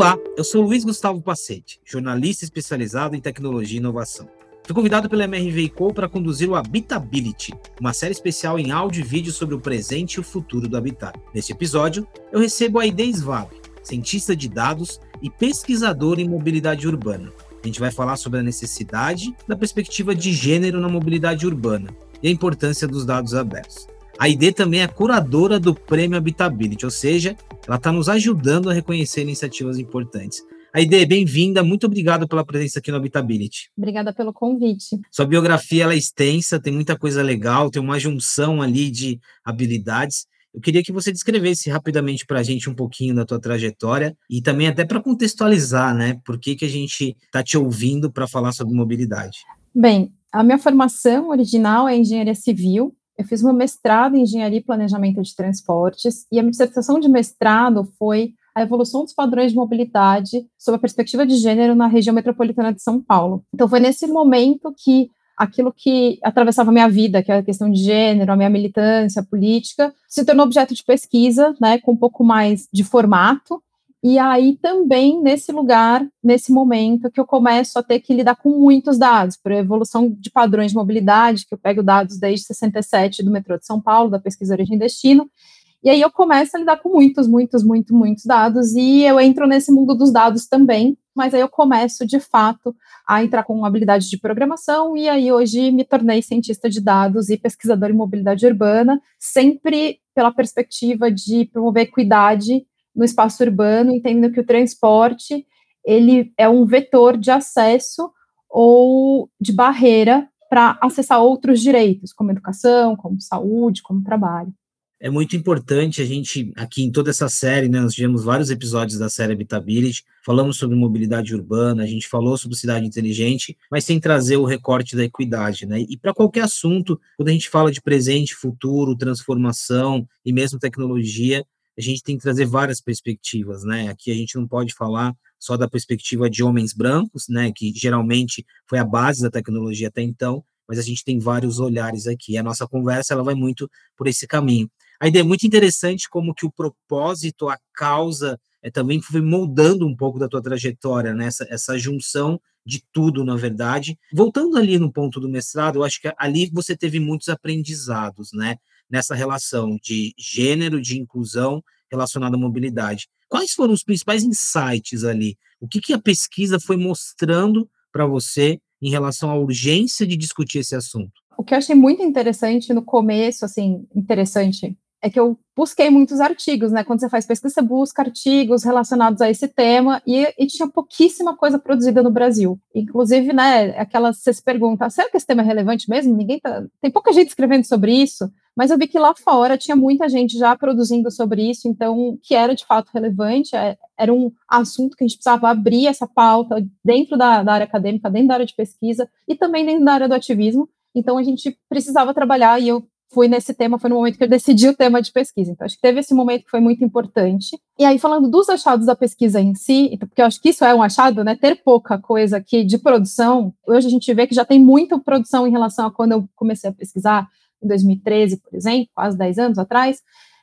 Olá, eu sou Luiz Gustavo Pacete, jornalista especializado em tecnologia e inovação. Fui convidado pela MRV Co para conduzir o Habitability, uma série especial em áudio e vídeo sobre o presente e o futuro do habitat. Neste episódio, eu recebo a Ide Svab, cientista de dados e pesquisadora em mobilidade urbana. A gente vai falar sobre a necessidade da perspectiva de gênero na mobilidade urbana e a importância dos dados abertos. A ID também é curadora do Prêmio Habitability, ou seja, ela está nos ajudando a reconhecer iniciativas importantes. Aide, bem-vinda, muito obrigado pela presença aqui no Habitability. Obrigada pelo convite. Sua biografia é extensa, tem muita coisa legal, tem uma junção ali de habilidades. Eu queria que você descrevesse rapidamente para a gente um pouquinho da tua trajetória e também até para contextualizar, né? Por que, que a gente está te ouvindo para falar sobre mobilidade? Bem, a minha formação original é engenharia civil, eu fiz meu mestrado em engenharia e planejamento de transportes, e a minha dissertação de mestrado foi a evolução dos padrões de mobilidade sob a perspectiva de gênero na região metropolitana de São Paulo. Então, foi nesse momento que aquilo que atravessava a minha vida, que é a questão de gênero, a minha militância política, se tornou objeto de pesquisa, né, com um pouco mais de formato, e aí também nesse lugar, nesse momento, que eu começo a ter que lidar com muitos dados, por evolução de padrões de mobilidade, que eu pego dados desde 67 do metrô de São Paulo, da pesquisa Origem e Destino, e aí eu começo a lidar com muitos, muitos, muitos, muitos dados, e eu entro nesse mundo dos dados também, mas aí eu começo, de fato, a entrar com habilidade de programação, e aí hoje me tornei cientista de dados e pesquisador em mobilidade urbana, sempre pela perspectiva de promover equidade no espaço urbano, entendendo que o transporte ele é um vetor de acesso ou de barreira para acessar outros direitos, como educação, como saúde, como trabalho. É muito importante a gente, aqui em toda essa série, né, nós tivemos vários episódios da série Habitability, falamos sobre mobilidade urbana, a gente falou sobre cidade inteligente, mas sem trazer o recorte da equidade, né? E para qualquer assunto, quando a gente fala de presente, futuro, transformação e mesmo tecnologia, a gente tem que trazer várias perspectivas, né? Aqui a gente não pode falar só da perspectiva de homens brancos, né, que geralmente foi a base da tecnologia até então, mas a gente tem vários olhares aqui. A nossa conversa ela vai muito por esse caminho. A ideia é muito interessante como que o propósito, a causa, é, também foi moldando um pouco da tua trajetória, né? essa, essa junção de tudo, na verdade. Voltando ali no ponto do mestrado, eu acho que ali você teve muitos aprendizados, né? Nessa relação de gênero, de inclusão relacionada à mobilidade. Quais foram os principais insights ali? O que, que a pesquisa foi mostrando para você em relação à urgência de discutir esse assunto? O que eu achei muito interessante no começo, assim, interessante, é que eu busquei muitos artigos, né? Quando você faz pesquisa, você busca artigos relacionados a esse tema e, e tinha pouquíssima coisa produzida no Brasil. Inclusive, né, aquela você se pergunta, será que esse tema é relevante mesmo? Ninguém tá, tem pouca gente escrevendo sobre isso, mas eu vi que lá fora tinha muita gente já produzindo sobre isso, então que era de fato relevante, é, era um assunto que a gente precisava abrir essa pauta dentro da, da área acadêmica, dentro da área de pesquisa e também dentro da área do ativismo. Então a gente precisava trabalhar e eu fui nesse tema, foi no momento que eu decidi o tema de pesquisa. Então, acho que teve esse momento que foi muito importante. E aí, falando dos achados da pesquisa em si, então, porque eu acho que isso é um achado, né? Ter pouca coisa aqui de produção. Hoje a gente vê que já tem muita produção em relação a quando eu comecei a pesquisar, em 2013, por exemplo, quase 10 anos atrás,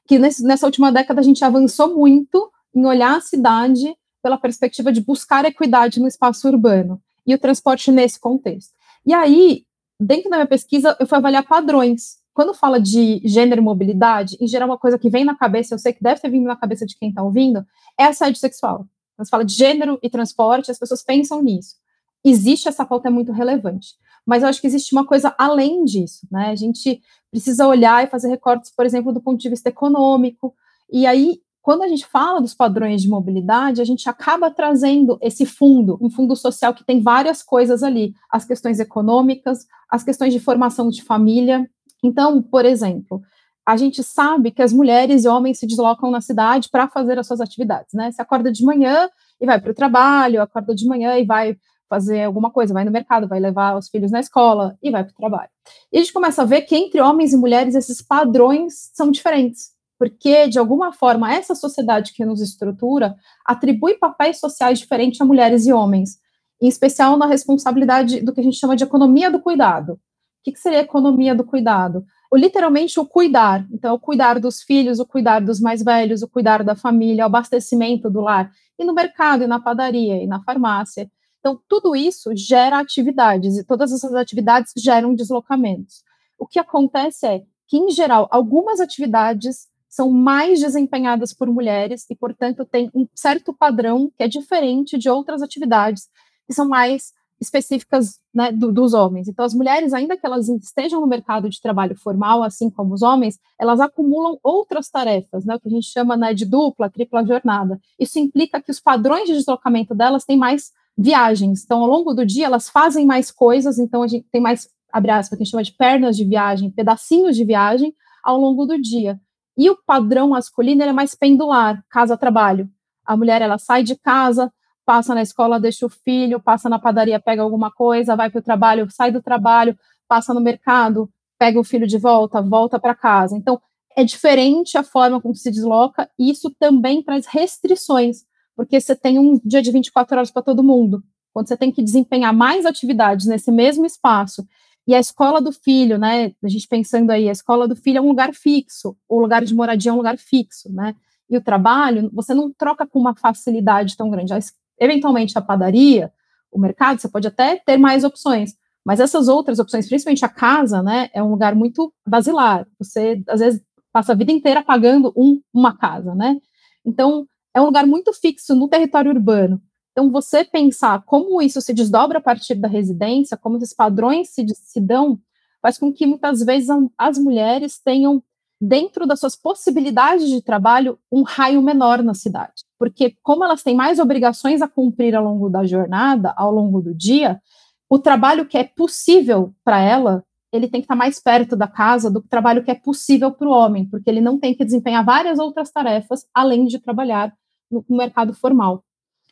que nesse, nessa última década a gente avançou muito em olhar a cidade pela perspectiva de buscar equidade no espaço urbano e o transporte nesse contexto. E aí, dentro da minha pesquisa, eu fui avaliar padrões quando fala de gênero e mobilidade, em geral, uma coisa que vem na cabeça, eu sei que deve ter vindo na cabeça de quem está ouvindo, é assédio sexual. Quando se fala de gênero e transporte, as pessoas pensam nisso. Existe essa pauta, é muito relevante. Mas eu acho que existe uma coisa além disso, né? A gente precisa olhar e fazer recortes, por exemplo, do ponto de vista econômico. E aí, quando a gente fala dos padrões de mobilidade, a gente acaba trazendo esse fundo, um fundo social que tem várias coisas ali, as questões econômicas, as questões de formação de família, então, por exemplo, a gente sabe que as mulheres e homens se deslocam na cidade para fazer as suas atividades, né? Você acorda de manhã e vai para o trabalho, acorda de manhã e vai fazer alguma coisa, vai no mercado, vai levar os filhos na escola e vai para o trabalho. E a gente começa a ver que entre homens e mulheres esses padrões são diferentes, porque de alguma forma essa sociedade que nos estrutura atribui papéis sociais diferentes a mulheres e homens, em especial na responsabilidade do que a gente chama de economia do cuidado, que, que seria economia do cuidado? literalmente o cuidar. Então, o cuidar dos filhos, o cuidar dos mais velhos, o cuidar da família, o abastecimento do lar, e no mercado, e na padaria, e na farmácia. Então, tudo isso gera atividades, e todas essas atividades geram deslocamentos. O que acontece é que, em geral, algumas atividades são mais desempenhadas por mulheres e, portanto, tem um certo padrão que é diferente de outras atividades que são mais específicas né, do, dos homens. Então, as mulheres, ainda que elas estejam no mercado de trabalho formal, assim como os homens, elas acumulam outras tarefas, né, o que a gente chama né, de dupla, tripla jornada. Isso implica que os padrões de deslocamento delas têm mais viagens. Então, ao longo do dia, elas fazem mais coisas, então a gente tem mais, abre aspas, que a gente chama de pernas de viagem, pedacinhos de viagem ao longo do dia. E o padrão masculino é mais pendular, casa-trabalho. A mulher, ela sai de casa, passa na escola, deixa o filho, passa na padaria, pega alguma coisa, vai para o trabalho, sai do trabalho, passa no mercado, pega o filho de volta, volta para casa. Então, é diferente a forma como se desloca, e isso também traz restrições, porque você tem um dia de 24 horas para todo mundo. Quando você tem que desempenhar mais atividades nesse mesmo espaço, e a escola do filho, né? A gente pensando aí, a escola do filho é um lugar fixo, o lugar de moradia é um lugar fixo, né? E o trabalho, você não troca com uma facilidade tão grande eventualmente a padaria, o mercado, você pode até ter mais opções, mas essas outras opções, principalmente a casa, né, é um lugar muito basilar. Você às vezes passa a vida inteira pagando um, uma casa, né? Então é um lugar muito fixo no território urbano. Então você pensar como isso se desdobra a partir da residência, como esses padrões se, se dão, faz com que muitas vezes as mulheres tenham dentro das suas possibilidades de trabalho, um raio menor na cidade. Porque, como elas têm mais obrigações a cumprir ao longo da jornada, ao longo do dia, o trabalho que é possível para ela, ele tem que estar mais perto da casa do trabalho que é possível para o homem, porque ele não tem que desempenhar várias outras tarefas além de trabalhar no, mercado formal.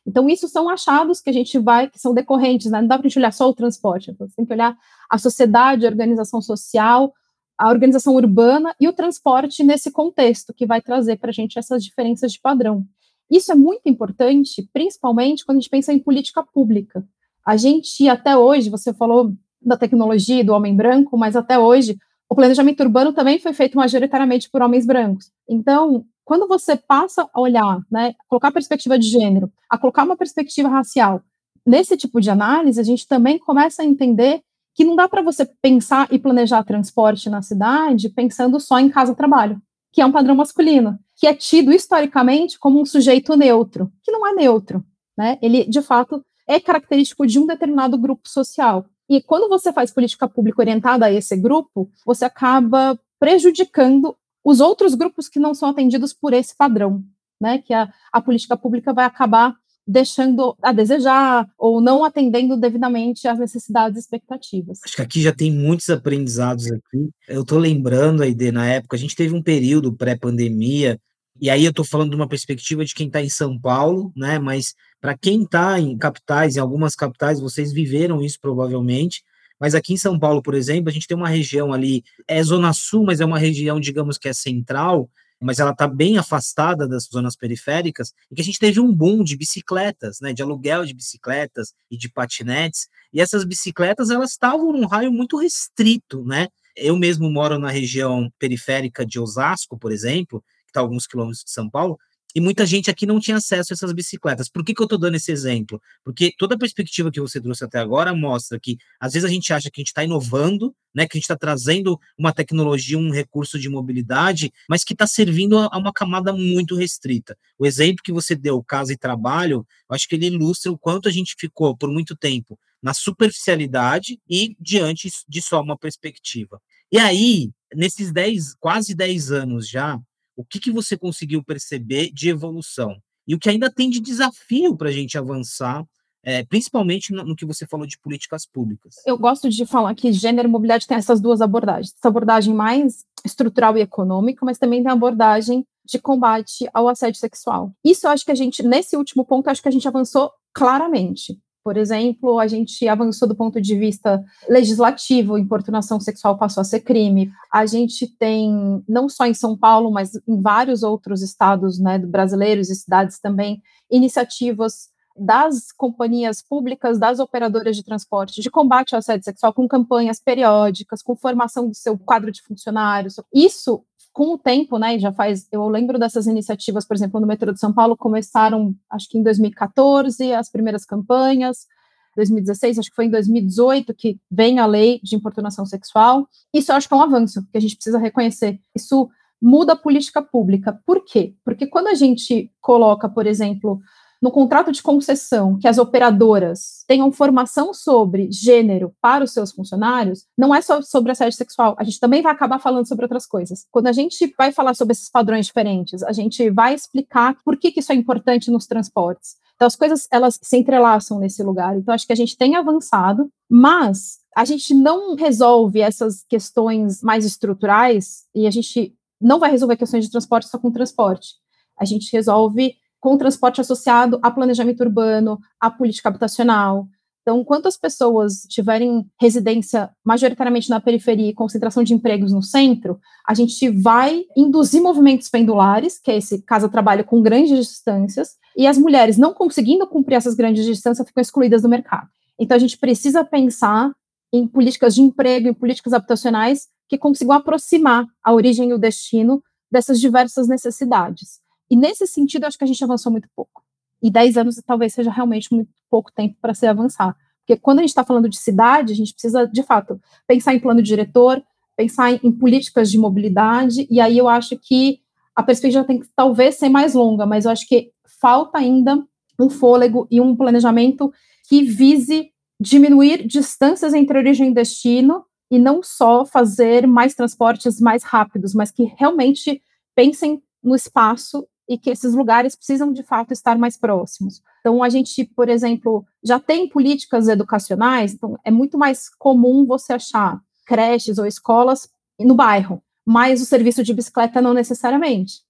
Então, isso são achados que a gente vai, que são decorrentes, né? não dá para a gente olhar só o transporte, então, você tem que olhar a sociedade, a organização social, a organização urbana e o transporte nesse contexto, que vai trazer para a gente essas diferenças de padrão. Isso é muito importante, principalmente quando a gente pensa em política pública. A gente, até hoje, você falou da tecnologia do homem branco, mas até hoje, o planejamento urbano também foi feito majoritariamente por homens brancos. Então, quando você passa a olhar, né, colocar perspectiva de gênero, a colocar uma perspectiva racial, nesse tipo de análise, a gente também começa a entender que não dá para você pensar e planejar transporte na cidade pensando só em casa-trabalho, que é um padrão masculino, que é tido historicamente como um sujeito neutro, que não é neutro, né? Ele, de fato, é característico de um determinado grupo social. E quando você faz política pública orientada a esse grupo, você acaba prejudicando os outros grupos que não são atendidos por esse padrão, né? Que a, a política pública vai acabar deixando a desejar ou não atendendo devidamente às necessidades e expectativas. Acho que aqui já tem muitos aprendizados aqui. Eu estou lembrando, Aide, na época, a gente teve um período pré-pandemia, e aí eu estou falando de uma perspectiva de quem está em São Paulo, né? Mas para quem está em capitais, em algumas capitais, vocês viveram isso provavelmente. Mas aqui em São Paulo, por exemplo, a gente tem uma região ali, é Zona Sul, mas é uma região, digamos que é central, mas ela está bem afastada das zonas periféricas, e que a gente teve um boom de bicicletas, né, de aluguel de bicicletas e de patinetes, e essas bicicletas elas estavam num raio muito restrito, né? Eu mesmo moro na região periférica de Osasco, por exemplo, que está alguns quilômetros de São Paulo, e muita gente aqui não tinha acesso a essas bicicletas. Por que, que eu estou dando esse exemplo? Porque toda a perspectiva que você trouxe até agora mostra que, às vezes, a gente acha que a gente está inovando, né, que a gente está trazendo uma tecnologia, um recurso de mobilidade, mas que está servindo a, a, uma camada muito restrita. O exemplo que você deu, casa e trabalho, eu acho que ele ilustra o quanto a gente ficou, por muito tempo, na superficialidade e diante de só uma perspectiva. E aí, nesses 10, quase 10 anos já, o que, que você conseguiu perceber de evolução? E o que ainda tem de desafio para a gente avançar, é, principalmente no, no, que você falou de políticas públicas. Eu gosto de falar que gênero e mobilidade tem essas duas abordagens. Essa abordagem mais estrutural e econômica, mas também tem a abordagem de combate ao assédio sexual. Isso eu acho que a gente, nesse último ponto, acho que a gente avançou claramente. Por exemplo, a gente avançou do ponto de vista legislativo, importunação sexual passou a ser crime. A gente tem, não só em São Paulo, mas em vários outros estados né, brasileiros e cidades também, iniciativas das companhias públicas, das operadoras de transporte, de combate ao assédio sexual, com campanhas periódicas, com formação do seu quadro de funcionários. Isso, com o tempo, né, já faz, eu lembro dessas iniciativas, por exemplo, no metrô de São Paulo, começaram, acho que em 2014, as primeiras campanhas, 2016, acho que foi em 2018 que vem a lei de importunação sexual. Isso eu acho que é um avanço que a gente precisa reconhecer. Isso muda a política pública. Por quê? Porque quando a gente coloca, por exemplo, no contrato de concessão que as operadoras tenham formação sobre gênero para os seus funcionários, não é só sobre assédio sexual, a gente também vai acabar falando sobre outras coisas. Quando a gente vai falar sobre esses padrões diferentes, a gente vai explicar por que, que isso é importante nos transportes. Então, as coisas, elas se entrelaçam nesse lugar. Então, acho que a gente tem avançado, mas a gente não resolve essas questões mais estruturais e a gente não vai resolver questões de transporte só com transporte. A gente resolve com transporte associado a planejamento urbano, a política habitacional. Então, quantas pessoas tiverem residência majoritariamente na periferia e concentração de empregos no centro, a gente vai induzir movimentos pendulares, que é esse casa-trabalho com grandes distâncias, e as mulheres não conseguindo cumprir essas grandes distâncias ficam excluídas do mercado. Então a gente precisa pensar em políticas de emprego, em políticas habitacionais que consigam aproximar a origem e o destino dessas diversas necessidades. E nesse sentido, acho que a gente avançou muito pouco. E 10 anos talvez seja realmente muito pouco tempo para se avançar. Porque quando a gente está falando de cidade, a gente precisa, de fato, pensar em plano diretor, pensar em, em políticas de mobilidade, e aí eu acho que a perspectiva tem que talvez ser mais longa, mas eu acho que falta ainda um fôlego e um planejamento que vise diminuir distâncias entre origem e destino e não só fazer mais transportes mais rápidos, mas que realmente pensem no espaço e que esses lugares precisam de fato estar mais próximos. Então, a gente, por exemplo, já tem políticas educacionais, então é muito mais comum você achar creches ou escolas no bairro, mas o serviço de bicicleta não necessariamente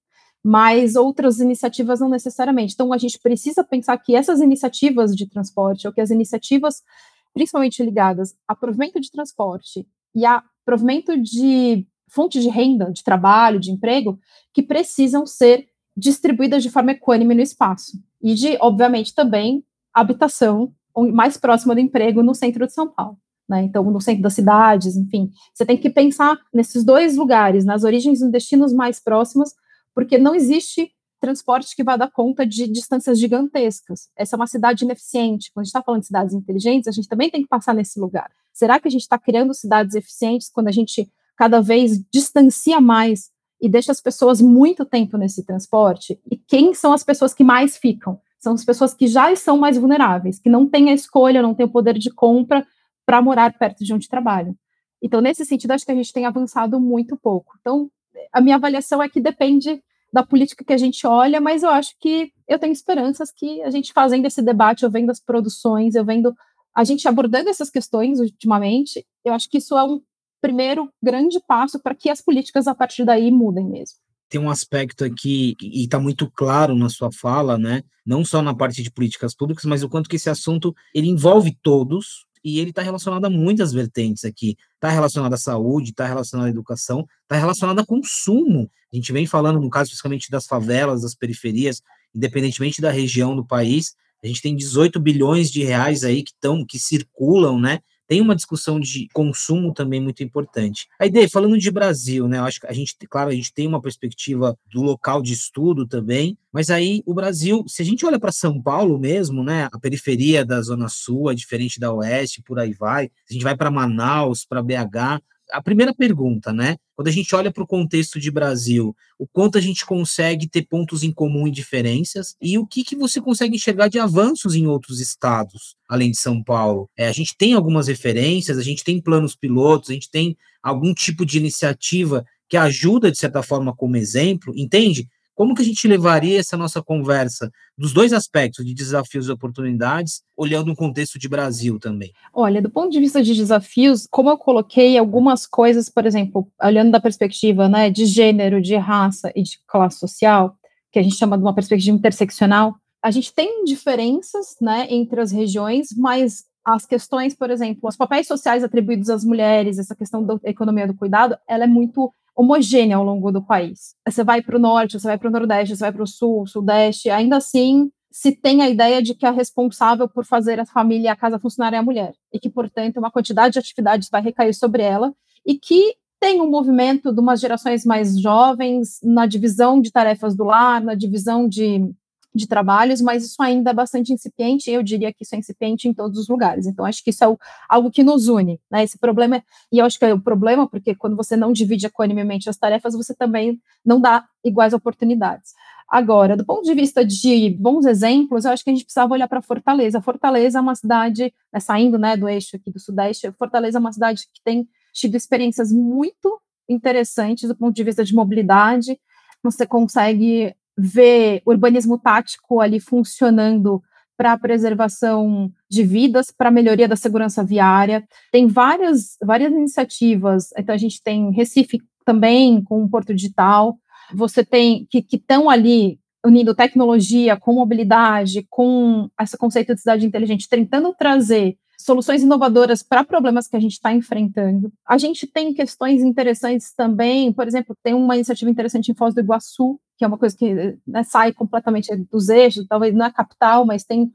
mas outras iniciativas não necessariamente. Então, a gente precisa pensar que essas iniciativas de transporte, ou que as iniciativas, principalmente ligadas a provimento de transporte e a provimento de fonte de renda, de trabalho, de emprego, que precisam ser distribuídas de forma equânime no espaço. E de, obviamente, também habitação mais próxima do emprego no centro de São Paulo. Né? Então, no centro das cidades, enfim. Você tem que pensar nesses dois lugares, nas origens e destinos mais próximos, porque não existe transporte que vá dar conta de distâncias gigantescas. Essa é uma cidade ineficiente. Quando a gente está falando de cidades inteligentes, a gente também tem que passar nesse lugar. Será que a gente está criando cidades eficientes quando a gente cada vez distancia mais e deixa as pessoas muito tempo nesse transporte? E quem são as pessoas que mais ficam? São as pessoas que já são mais vulneráveis, que não têm a escolha, não têm o poder de compra para morar perto de onde trabalham. Então, nesse sentido, acho que a gente tem avançado muito pouco. Então, a minha avaliação é que depende da política que a gente olha, mas eu acho que eu tenho esperanças que a gente fazendo esse debate, eu vendo as produções, eu vendo a gente abordando essas questões ultimamente, eu acho que isso é um primeiro grande passo para que as políticas a partir daí mudem mesmo. Tem um aspecto aqui, e está muito claro na sua fala, né? Não só na parte de políticas públicas, mas o quanto que esse assunto ele envolve todos, e ele está relacionado a muitas vertentes aqui. Está relacionado à saúde, está relacionado à educação, está relacionado a consumo. A gente vem falando, no caso, especificamente das favelas, das periferias, independentemente da região do país, a gente tem 18 bilhões de reais aí que estão, que circulam, né? Tem uma discussão de consumo também muito importante. A ideia, falando de Brasil, né, eu acho que a gente, claro, a gente tem uma perspectiva do local de estudo também, mas aí o Brasil, se a gente olha para São Paulo mesmo, né, a periferia da Zona Sul é diferente da Oeste, por aí vai, se a gente vai para Manaus, para BH, a primeira pergunta, né? Quando a gente olha para o contexto de Brasil, o quanto a gente consegue ter pontos em comum e diferenças, e o que, que você consegue enxergar de avanços em outros estados, além de São Paulo? É, a gente tem algumas referências, a gente tem planos pilotos, a gente tem algum tipo de iniciativa que ajuda, de certa forma, como exemplo, entende? Como que a gente levaria essa nossa conversa dos dois aspectos, de desafios e oportunidades, olhando um contexto de Brasil também? Olha, do ponto de vista de desafios, como eu coloquei algumas coisas, por exemplo, olhando da perspectiva né, de gênero, de raça e de classe social, que a gente chama de uma perspectiva interseccional, a gente tem diferenças né, entre as regiões, mas as questões, por exemplo, os papéis sociais atribuídos às mulheres, essa questão da economia do cuidado, ela é muito homogênea ao longo do país. Você vai para o norte, você vai para o nordeste, você vai para o sul, sudeste, ainda assim se tem a ideia de que a responsável por fazer a família e a casa funcionar é a mulher, e que, portanto, uma quantidade de atividades vai recair sobre ela, e que tem um movimento de umas gerações mais jovens na divisão de tarefas do lar, na divisão de, de trabalhos, mas isso ainda é bastante incipiente, eu diria que isso é incipiente em todos os lugares. Então, acho que isso é o, algo que nos une, né? Esse problema, e eu acho que é o problema, porque quando você não divide equanimemente as tarefas, você também não dá iguais oportunidades. Agora, do ponto de vista de bons exemplos, eu acho que a gente precisava olhar para Fortaleza. Fortaleza é uma cidade, né, saindo né, do eixo aqui do Sudeste, Fortaleza é uma cidade que tem tido experiências muito interessantes do ponto de vista de mobilidade. Você consegue ver urbanismo tático ali funcionando para a preservação de vidas, para a melhoria da segurança viária. Tem várias, várias iniciativas. Então, a gente tem Recife também, com o Porto Digital você tem que estão ali unindo tecnologia com mobilidade, com esse conceito de cidade inteligente, tentando trazer soluções inovadoras para problemas que a gente está enfrentando. A gente tem questões interessantes também, por exemplo, tem uma iniciativa interessante em Foz do Iguaçu, que é uma coisa que né, sai completamente dos eixos, talvez não é capital, mas tem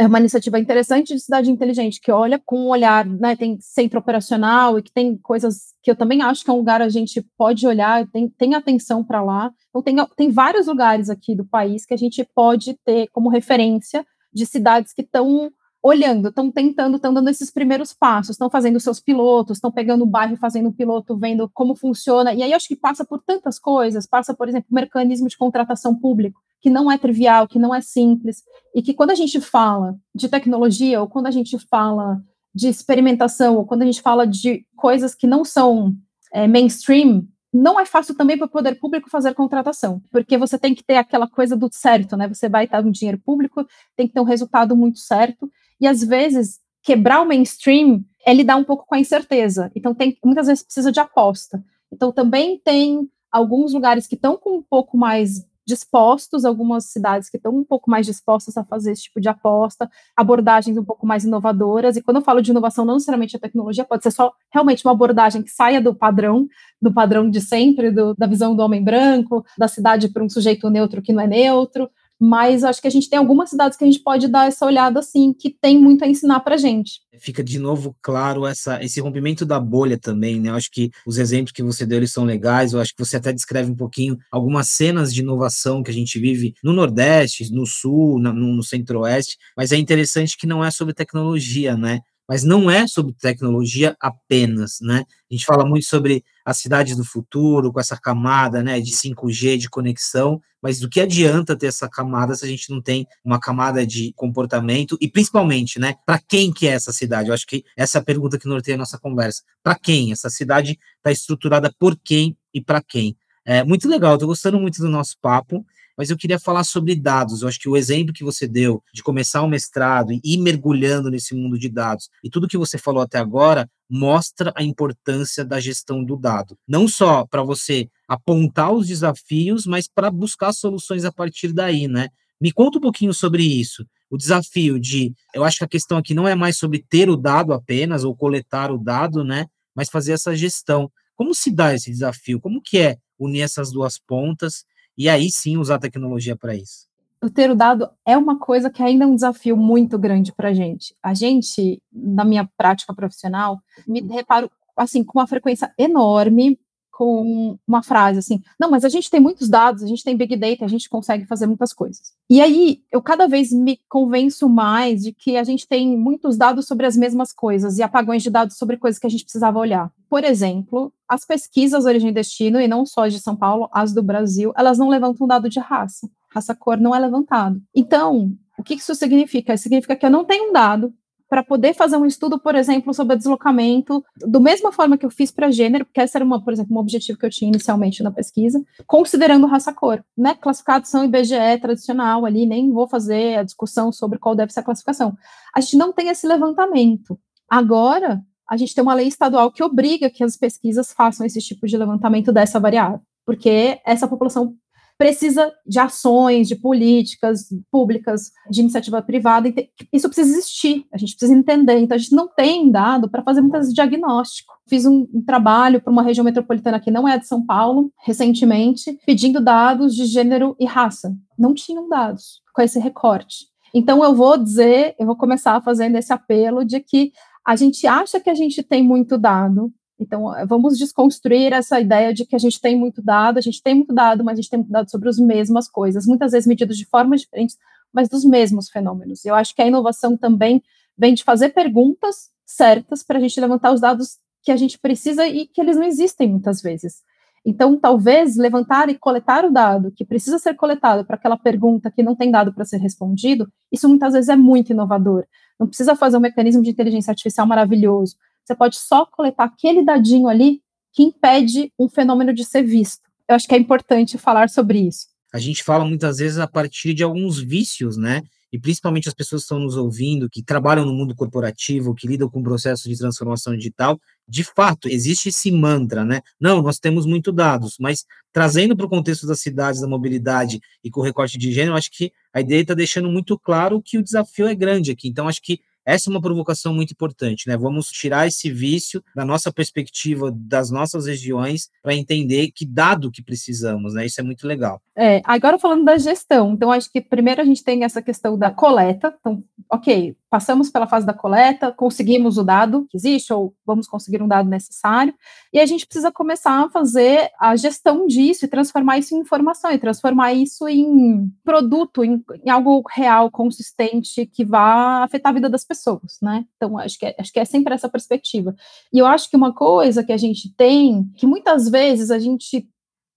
é uma iniciativa interessante de cidade inteligente, que olha com um olhar, né, tem centro operacional e que tem coisas que eu também acho que é um lugar a gente pode olhar, tem, tem atenção para lá. Então, tem, tem vários lugares aqui do país que a gente pode ter como referência de cidades que estão olhando, estão tentando, estão dando esses primeiros passos, estão fazendo seus pilotos, estão pegando o bairro fazendo um piloto, vendo como funciona. E aí acho que passa por tantas coisas, passa, por exemplo, o mecanismo de contratação público, que não é trivial, que não é simples, e que quando a gente fala de tecnologia, ou quando a gente fala de experimentação, ou quando a gente fala de coisas que não são é, mainstream, não é fácil também para o poder público fazer contratação, porque você tem que ter aquela coisa do certo, né? Você vai estar no dinheiro público, tem que ter um resultado muito certo, e às vezes quebrar o mainstream é lidar um pouco com a incerteza. Então tem muitas vezes precisa de aposta. Então também tem alguns lugares que estão com um pouco mais dispostos, algumas cidades que estão um pouco mais dispostas a fazer esse tipo de aposta, abordagens um pouco mais inovadoras. E quando eu falo de inovação, não necessariamente a tecnologia, pode ser só realmente uma abordagem que saia do padrão, do padrão de sempre, do, da visão do homem branco, da cidade para um sujeito neutro que não é neutro, mas acho que a gente tem algumas cidades que a gente pode dar essa olhada assim, que tem muito a ensinar para gente. Fica de novo claro essa, esse rompimento da bolha também, né? Eu acho que os exemplos que você deu eles são legais. Eu acho que você até descreve um pouquinho algumas cenas de inovação que a gente vive no Nordeste, no Sul, no, no Centro-Oeste, mas é interessante que não é sobre tecnologia, né? Mas não é sobre tecnologia apenas, né? A gente fala muito sobre as cidades do futuro, com essa camada, né, de 5G, de conexão, mas do que adianta ter essa camada se a gente não tem uma camada de comportamento e principalmente, né, para quem que é essa cidade? Eu acho que essa é a pergunta que norteia a nossa conversa. Para quem? Essa cidade está estruturada por quem e para quem? É muito legal, estou gostando muito do nosso papo mas eu queria falar sobre dados. Eu acho que o exemplo que você deu de começar o mestrado e ir mergulhando nesse mundo de dados e tudo que você falou até agora mostra a importância da gestão do dado. Não só para você apontar os desafios, mas para buscar soluções a partir daí, né? Me conta um pouquinho sobre isso. O desafio de, eu acho que a questão aqui não é mais sobre ter o dado apenas ou coletar o dado, né? Mas fazer essa gestão. Como se dá esse desafio? Como que é unir essas duas pontas e aí sim usar tecnologia para isso. O ter o dado é uma coisa que ainda é um desafio muito grande para a gente. A gente, na minha prática profissional, me reparo assim com uma frequência enorme com uma frase assim: não, mas a gente tem muitos dados, a gente tem big data, a gente consegue fazer muitas coisas. E aí eu cada vez me convenço mais de que a gente tem muitos dados sobre as mesmas coisas e apagões de dados sobre coisas que a gente precisava olhar. Por exemplo, as pesquisas origem e destino, e não só de São Paulo, as do Brasil, elas não levantam dado de raça. Raça-cor não é levantado. Então, o que isso significa? Significa que eu não tenho um dado para poder fazer um estudo, por exemplo, sobre deslocamento, do mesma forma que eu fiz para gênero, porque esse era, uma, por exemplo, um objetivo que eu tinha inicialmente na pesquisa, considerando raça-cor, né? Classificação IBGE tradicional ali, nem vou fazer a discussão sobre qual deve ser a classificação. A gente não tem esse levantamento. Agora, a gente tem uma lei estadual que obriga que as pesquisas façam esse tipo de levantamento dessa variável, porque essa população precisa de ações, de políticas públicas, de iniciativa privada. Isso precisa existir, a gente precisa entender. Então, a gente não tem dado para fazer muitas diagnóstico. Fiz um, um trabalho para uma região metropolitana que não é de São Paulo, recentemente, pedindo dados de gênero e raça. Não tinham dados com esse recorte. Então, eu vou dizer, eu vou começar fazendo esse apelo de que a gente acha que a gente tem muito dado, então, eh, vamos desconstruir essa ideia de que a gente tem muito dado, a gente tem muito dado, mas a gente tem muito dado sobre as mesmas coisas, muitas vezes medidos de formas diferentes, mas dos mesmos fenômenos. Eu acho que a inovação também vem de fazer perguntas certas para a gente levantar os dados que a gente precisa e que eles não existem muitas vezes. Então, talvez levantar e coletar o dado que precisa ser coletado para aquela pergunta que não tem dado para ser respondido, isso muitas vezes é muito inovador. Não precisa fazer um mecanismo de inteligência artificial maravilhoso. Você pode só coletar aquele dadinho ali que impede um fenômeno de ser visto. Eu acho que é importante falar sobre isso. A gente fala muitas vezes a partir de alguns vícios, né? e principalmente as pessoas que estão nos ouvindo, que trabalham no mundo corporativo, que lidam com o processo de transformação digital, de fato, existe esse mantra, né? Não, nós temos muito dados, mas trazendo para o contexto das cidades, da mobilidade e com o recorte de gênero, acho que a ideia está deixando muito claro que o desafio é grande aqui. Então, acho que essa é uma provocação muito importante, né? Vamos tirar esse vício da nossa perspectiva, das nossas regiões, para entender que dado que precisamos, né? Isso é muito legal. É, agora falando da gestão, então acho que primeiro a gente tem essa questão da coleta. Então, ok, passamos pela fase da coleta, conseguimos o dado que existe, ou vamos conseguir um dado necessário, e a gente precisa começar a fazer a gestão disso e transformar isso em informação, e transformar isso em produto, em, em algo real, consistente, que vá afetar a vida das pessoas, né? Então, acho que, é, acho que é sempre essa perspectiva. E eu acho que uma coisa que a gente tem, que muitas vezes a gente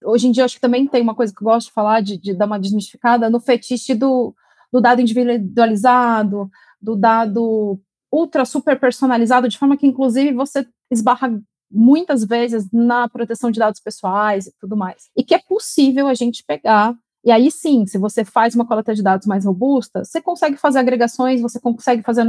hoje em dia acho que também tem uma coisa que eu gosto de falar, de, de, dar uma desmistificada, no fetiche do, do dado individualizado, do dado ultra super personalizado, de forma que, inclusive, você esbarra muitas vezes na proteção de dados pessoais e tudo mais. E que é possível a gente pegar. E aí sim, se você faz uma coleta de dados mais robusta, você consegue fazer agregações, você consegue fazer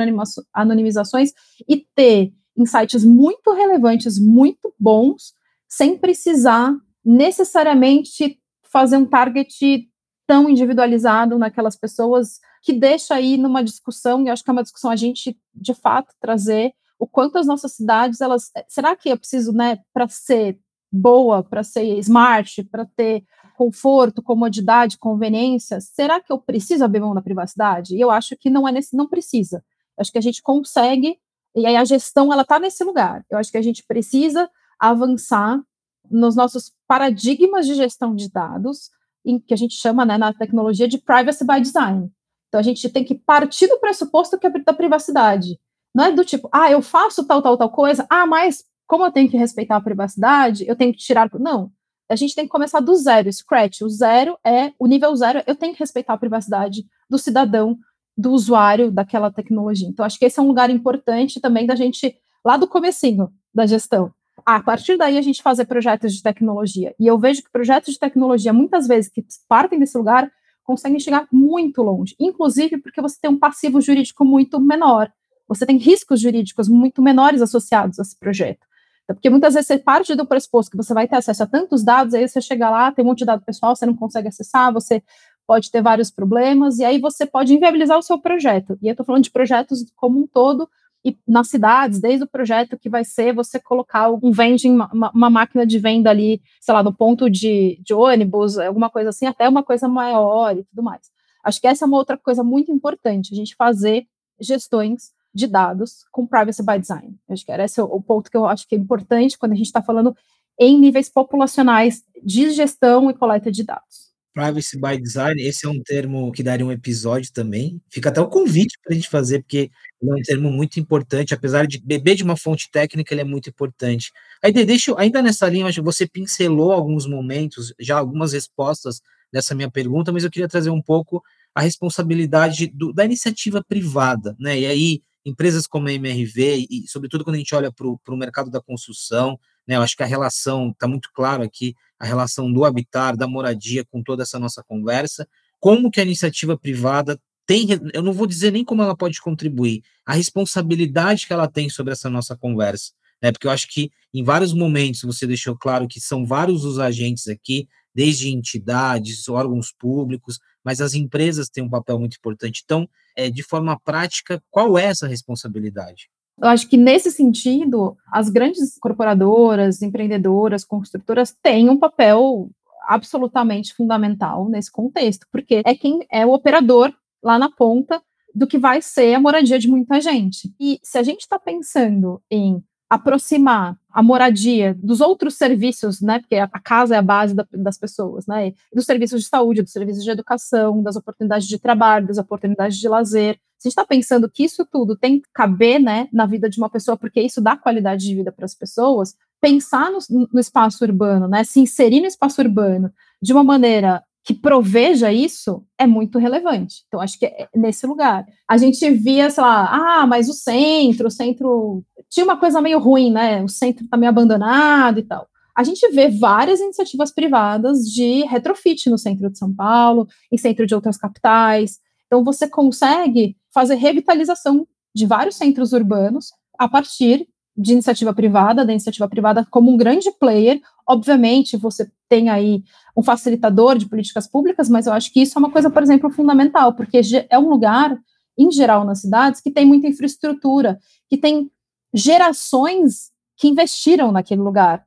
anonimizações e ter insights muito relevantes, muito bons, sem precisar necessariamente fazer um target tão individualizado naquelas pessoas que deixa aí numa discussão, e acho que é uma discussão a gente, de fato, trazer o quanto as nossas cidades, elas, será que eu preciso, né, para ser boa, para ser smart, para ter conforto, comodidade, conveniência, será que eu preciso abrir mão da privacidade? E eu acho que não é nesse, não precisa. Eu acho que a gente consegue, e aí a gestão, ela está nesse lugar. Eu acho que a gente precisa avançar nos nossos paradigmas de gestão de dados, em que a gente chama, né, na tecnologia de privacy by design. Então a gente tem que partir do pressuposto que é da privacidade. Não é do tipo, ah, eu faço tal, tal, tal coisa, ah, mas como eu tenho que respeitar a privacidade, eu tenho que tirar. Não. A gente tem que começar do zero, scratch. O zero é, o nível zero, eu tenho que respeitar a privacidade do cidadão, do usuário daquela tecnologia. Então, acho que esse é um lugar importante também da gente, lá do comecinho da gestão. A partir daí, a gente fazer projetos de tecnologia. E eu vejo que projetos de tecnologia, muitas vezes, que partem desse lugar, conseguem chegar muito longe, inclusive porque você tem um passivo jurídico muito menor, você tem riscos jurídicos muito menores associados a esse projeto. Então, porque muitas vezes você parte do pressuposto que você vai ter acesso a tantos dados, aí você chega lá, tem um monte de dado pessoal, você não consegue acessar, você pode ter vários problemas, e aí você pode inviabilizar o seu projeto. E eu estou falando de projetos como um todo, e nas cidades, desde o projeto que vai ser você colocar um vending, uma, uma máquina de venda ali, sei lá, no ponto de, de ônibus, alguma coisa assim, até uma coisa maior e tudo mais. Acho que essa é uma outra coisa muito importante, a gente fazer gestões de dados com privacy by design. Acho que esse é o ponto que eu acho que é importante quando a gente está falando em níveis populacionais de gestão e coleta de dados. Privacy by Design, esse é um termo que daria um episódio também. Fica até o convite para a gente fazer, porque é um termo muito importante, apesar de beber de uma fonte técnica, ele é muito importante. Aí, deixa eu, ainda nessa linha, você pincelou alguns momentos, já algumas respostas dessa minha pergunta, mas eu queria trazer um pouco a responsabilidade do, da iniciativa privada, né? E aí, empresas como a MRV, e sobretudo quando a gente olha para o mercado da construção, né? Eu acho que a relação está muito claro aqui a relação do habitar, da moradia com toda essa nossa conversa, como que a iniciativa privada tem, eu não vou dizer nem como ela pode contribuir, a responsabilidade que ela tem sobre essa nossa conversa, né? Porque eu acho que em vários momentos você deixou claro que são vários os agentes aqui, desde entidades, órgãos públicos, mas as empresas têm um papel muito importante. Então, é, de forma prática, qual é essa responsabilidade? Eu acho que nesse sentido, as grandes corporadoras, empreendedoras, construtoras têm um papel absolutamente fundamental nesse contexto, porque é quem é o operador lá na ponta do que vai ser a moradia de muita gente. E se a gente está pensando em aproximar a moradia dos outros serviços, né, porque a casa é a base da, das pessoas, né, dos serviços de saúde, dos serviços de educação, das oportunidades de trabalho, das oportunidades de lazer. Se a gente está pensando que isso tudo tem que caber, né, na vida de uma pessoa, porque isso dá qualidade de vida para as pessoas, pensar no, no espaço urbano, né, se inserir no espaço urbano de uma maneira que proveja isso é muito relevante. Então, acho que é nesse lugar. A gente via, sei lá, ah, mas o centro, o centro. Tinha uma coisa meio ruim, né? O centro está meio abandonado e tal. A gente vê várias iniciativas privadas de retrofit no centro de São Paulo, em centro de outras capitais. Então, você consegue fazer revitalização de vários centros urbanos a partir de iniciativa privada, da iniciativa privada como um grande player. Obviamente, você tem aí um facilitador de políticas públicas, mas eu acho que isso é uma coisa, por exemplo, fundamental, porque é um lugar, em geral, nas cidades, que tem muita infraestrutura, que tem gerações que investiram naquele lugar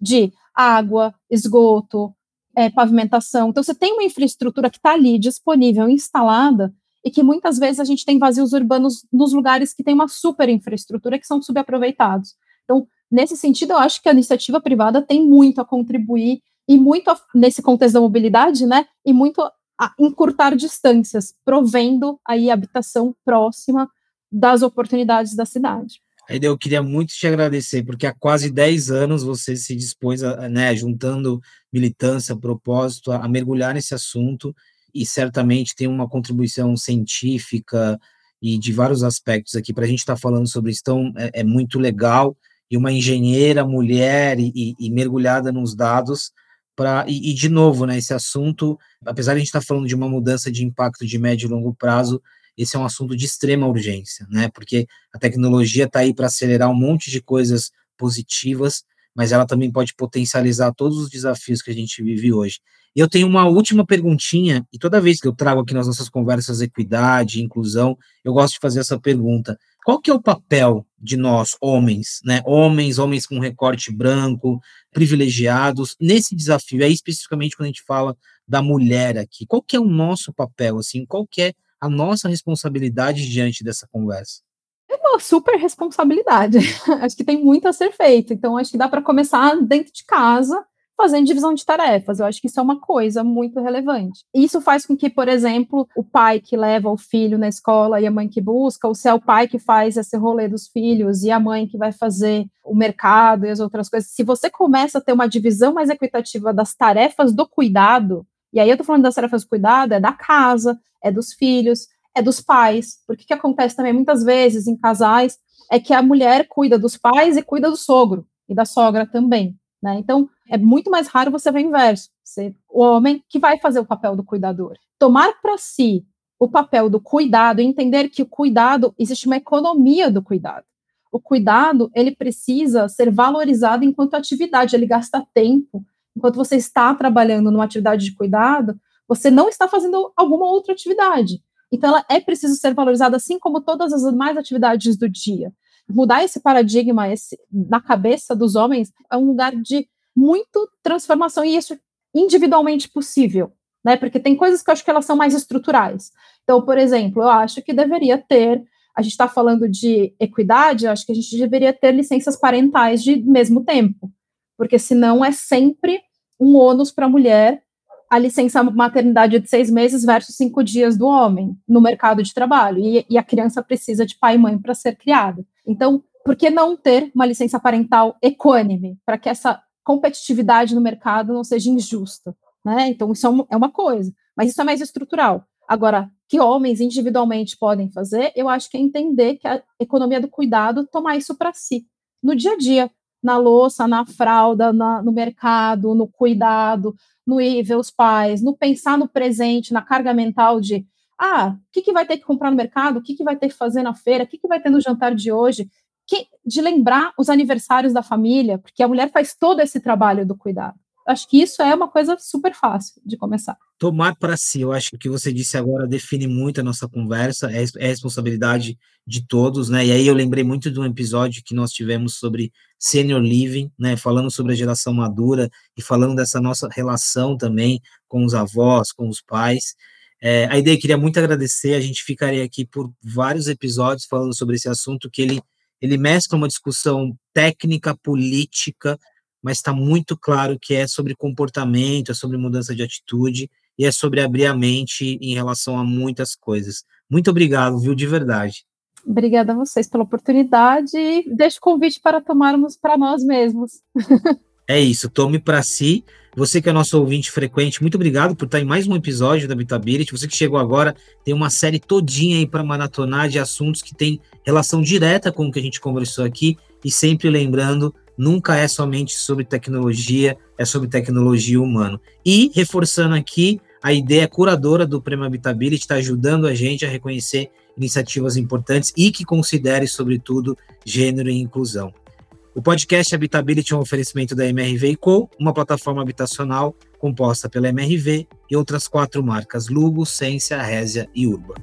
de água, esgoto, é, pavimentação. Então, você tem uma infraestrutura que está ali disponível, instalada, e que muitas vezes a gente tem vazios urbanos nos lugares que tem uma super infraestrutura que são subaproveitados. Então, nesse sentido, eu acho que a iniciativa privada tem muito a contribuir e muito a, nesse contexto da mobilidade, né? E muito a encurtar distâncias, provendo aí habitação próxima das oportunidades da cidade. Aí eu queria muito te agradecer, porque há quase 10 anos você se dispôs, a, né, juntando militância, propósito, a, a mergulhar nesse assunto e certamente tem uma contribuição científica e de vários aspectos aqui para a gente estar tá falando sobre isso. Então, é, é, muito legal. E uma engenheira, mulher e, e, mergulhada nos dados. Pra, e, e, de novo, né, esse assunto, apesar de a gente estar tá falando de uma mudança de impacto de médio e longo prazo, esse é um assunto de extrema urgência, né? Porque a tecnologia está aí para acelerar um monte de coisas positivas, mas ela também pode potencializar todos os desafios que a gente vive hoje. Eu tenho uma última perguntinha, e toda vez que eu trago aqui nas nossas conversas equidade, inclusão, eu gosto de fazer essa pergunta. Qual que é o papel de nós, homens, né? Homens, homens com recorte branco, privilegiados, nesse desafio, aí especificamente quando a gente fala da mulher aqui, qual que é o nosso papel, assim, qual que é a nossa responsabilidade diante dessa conversa? É uma super responsabilidade. acho que tem muito a ser feito. Então, acho que dá para começar dentro de casa, fazendo divisão de tarefas. Eu acho que isso é uma coisa muito relevante. Isso faz com que, por exemplo, o pai que leva o filho na escola e a mãe que busca, ou se é o pai que faz esse rolê dos filhos e a mãe que vai fazer o mercado e as outras coisas, se você começa a ter uma divisão mais equitativa das tarefas do cuidado, e aí eu tô falando tarefas do cuidado, é da casa, é dos filhos, é dos pais, porque o que acontece também muitas vezes em casais é que a mulher cuida dos pais e cuida do sogro e da sogra também. Né? Então, é muito mais raro você ver o inverso, ser o homem que vai fazer o papel do cuidador. Tomar para si o papel do cuidado, entender que o cuidado, existe uma economia do cuidado. O cuidado, ele precisa ser valorizado enquanto atividade, ele gasta tempo. Enquanto você está trabalhando numa atividade de cuidado, você não está fazendo alguma outra atividade. Então, ela é preciso ser valorizada, assim como todas as demais atividades do dia mudar esse paradigma esse, na cabeça dos homens é um lugar de muito transformação e isso individualmente possível, né? Porque tem coisas que eu acho que elas são mais estruturais. Então, por exemplo, eu acho que deveria ter, a gente está falando de equidade, eu acho que a gente deveria ter licenças parentais de mesmo tempo, porque senão é sempre um ônus para a mulher a licença maternidade de seis meses versus cinco dias do homem no mercado de trabalho, e, e a criança precisa de pai e mãe para ser criada. Então, por que não ter uma licença parental equânime, para que essa competitividade no mercado não seja injusta? Né? Então, isso é, é uma coisa, mas isso é mais estrutural. Agora, que homens individualmente podem fazer, eu acho que é entender que a economia do cuidado tomar isso para si, no dia a dia, na louça, na fralda, na, no mercado, no cuidado, no ir ver os pais, no pensar no presente, na carga mental de ah, o que, que vai ter que comprar no mercado, o que, que vai ter que fazer na feira, o que, que vai ter no jantar de hoje, que, de lembrar os aniversários da família, porque a mulher faz todo esse trabalho do cuidado. Acho que isso é uma coisa super fácil de começar. Tomar para si, eu acho que o que você disse agora define muito a nossa conversa, é, é responsabilidade de todos, né? E aí eu lembrei muito de um episódio que nós tivemos sobre senior living, né? Falando sobre a geração madura e falando dessa nossa relação também com os avós, com os pais. É, a ideia queria muito agradecer, a gente ficaria aqui por vários episódios falando sobre esse assunto, que ele, ele mescla uma discussão técnica, política, mas está muito claro que é sobre comportamento, é sobre mudança de atitude e é sobre abrir a mente em relação a muitas coisas. Muito obrigado, viu, de verdade. Obrigada a vocês pela oportunidade e deixo o convite para tomarmos para nós mesmos. é isso, tome para si. Você que é nosso ouvinte frequente, muito obrigado por estar em mais um episódio da Habitability. Você que chegou agora, tem uma série todinha aí para maratonar de assuntos que tem relação direta com o que a gente conversou aqui e sempre lembrando, nunca é somente sobre tecnologia, é sobre tecnologia humana. E reforçando aqui, a ideia curadora do Prêmio Habitability está ajudando a gente a reconhecer iniciativas importantes e que considere, sobretudo, gênero e inclusão. O podcast Habitability é um oferecimento da MRV Co, uma plataforma habitacional composta pela MRV e outras quatro marcas, Lugo, Sência, Résia e Urba.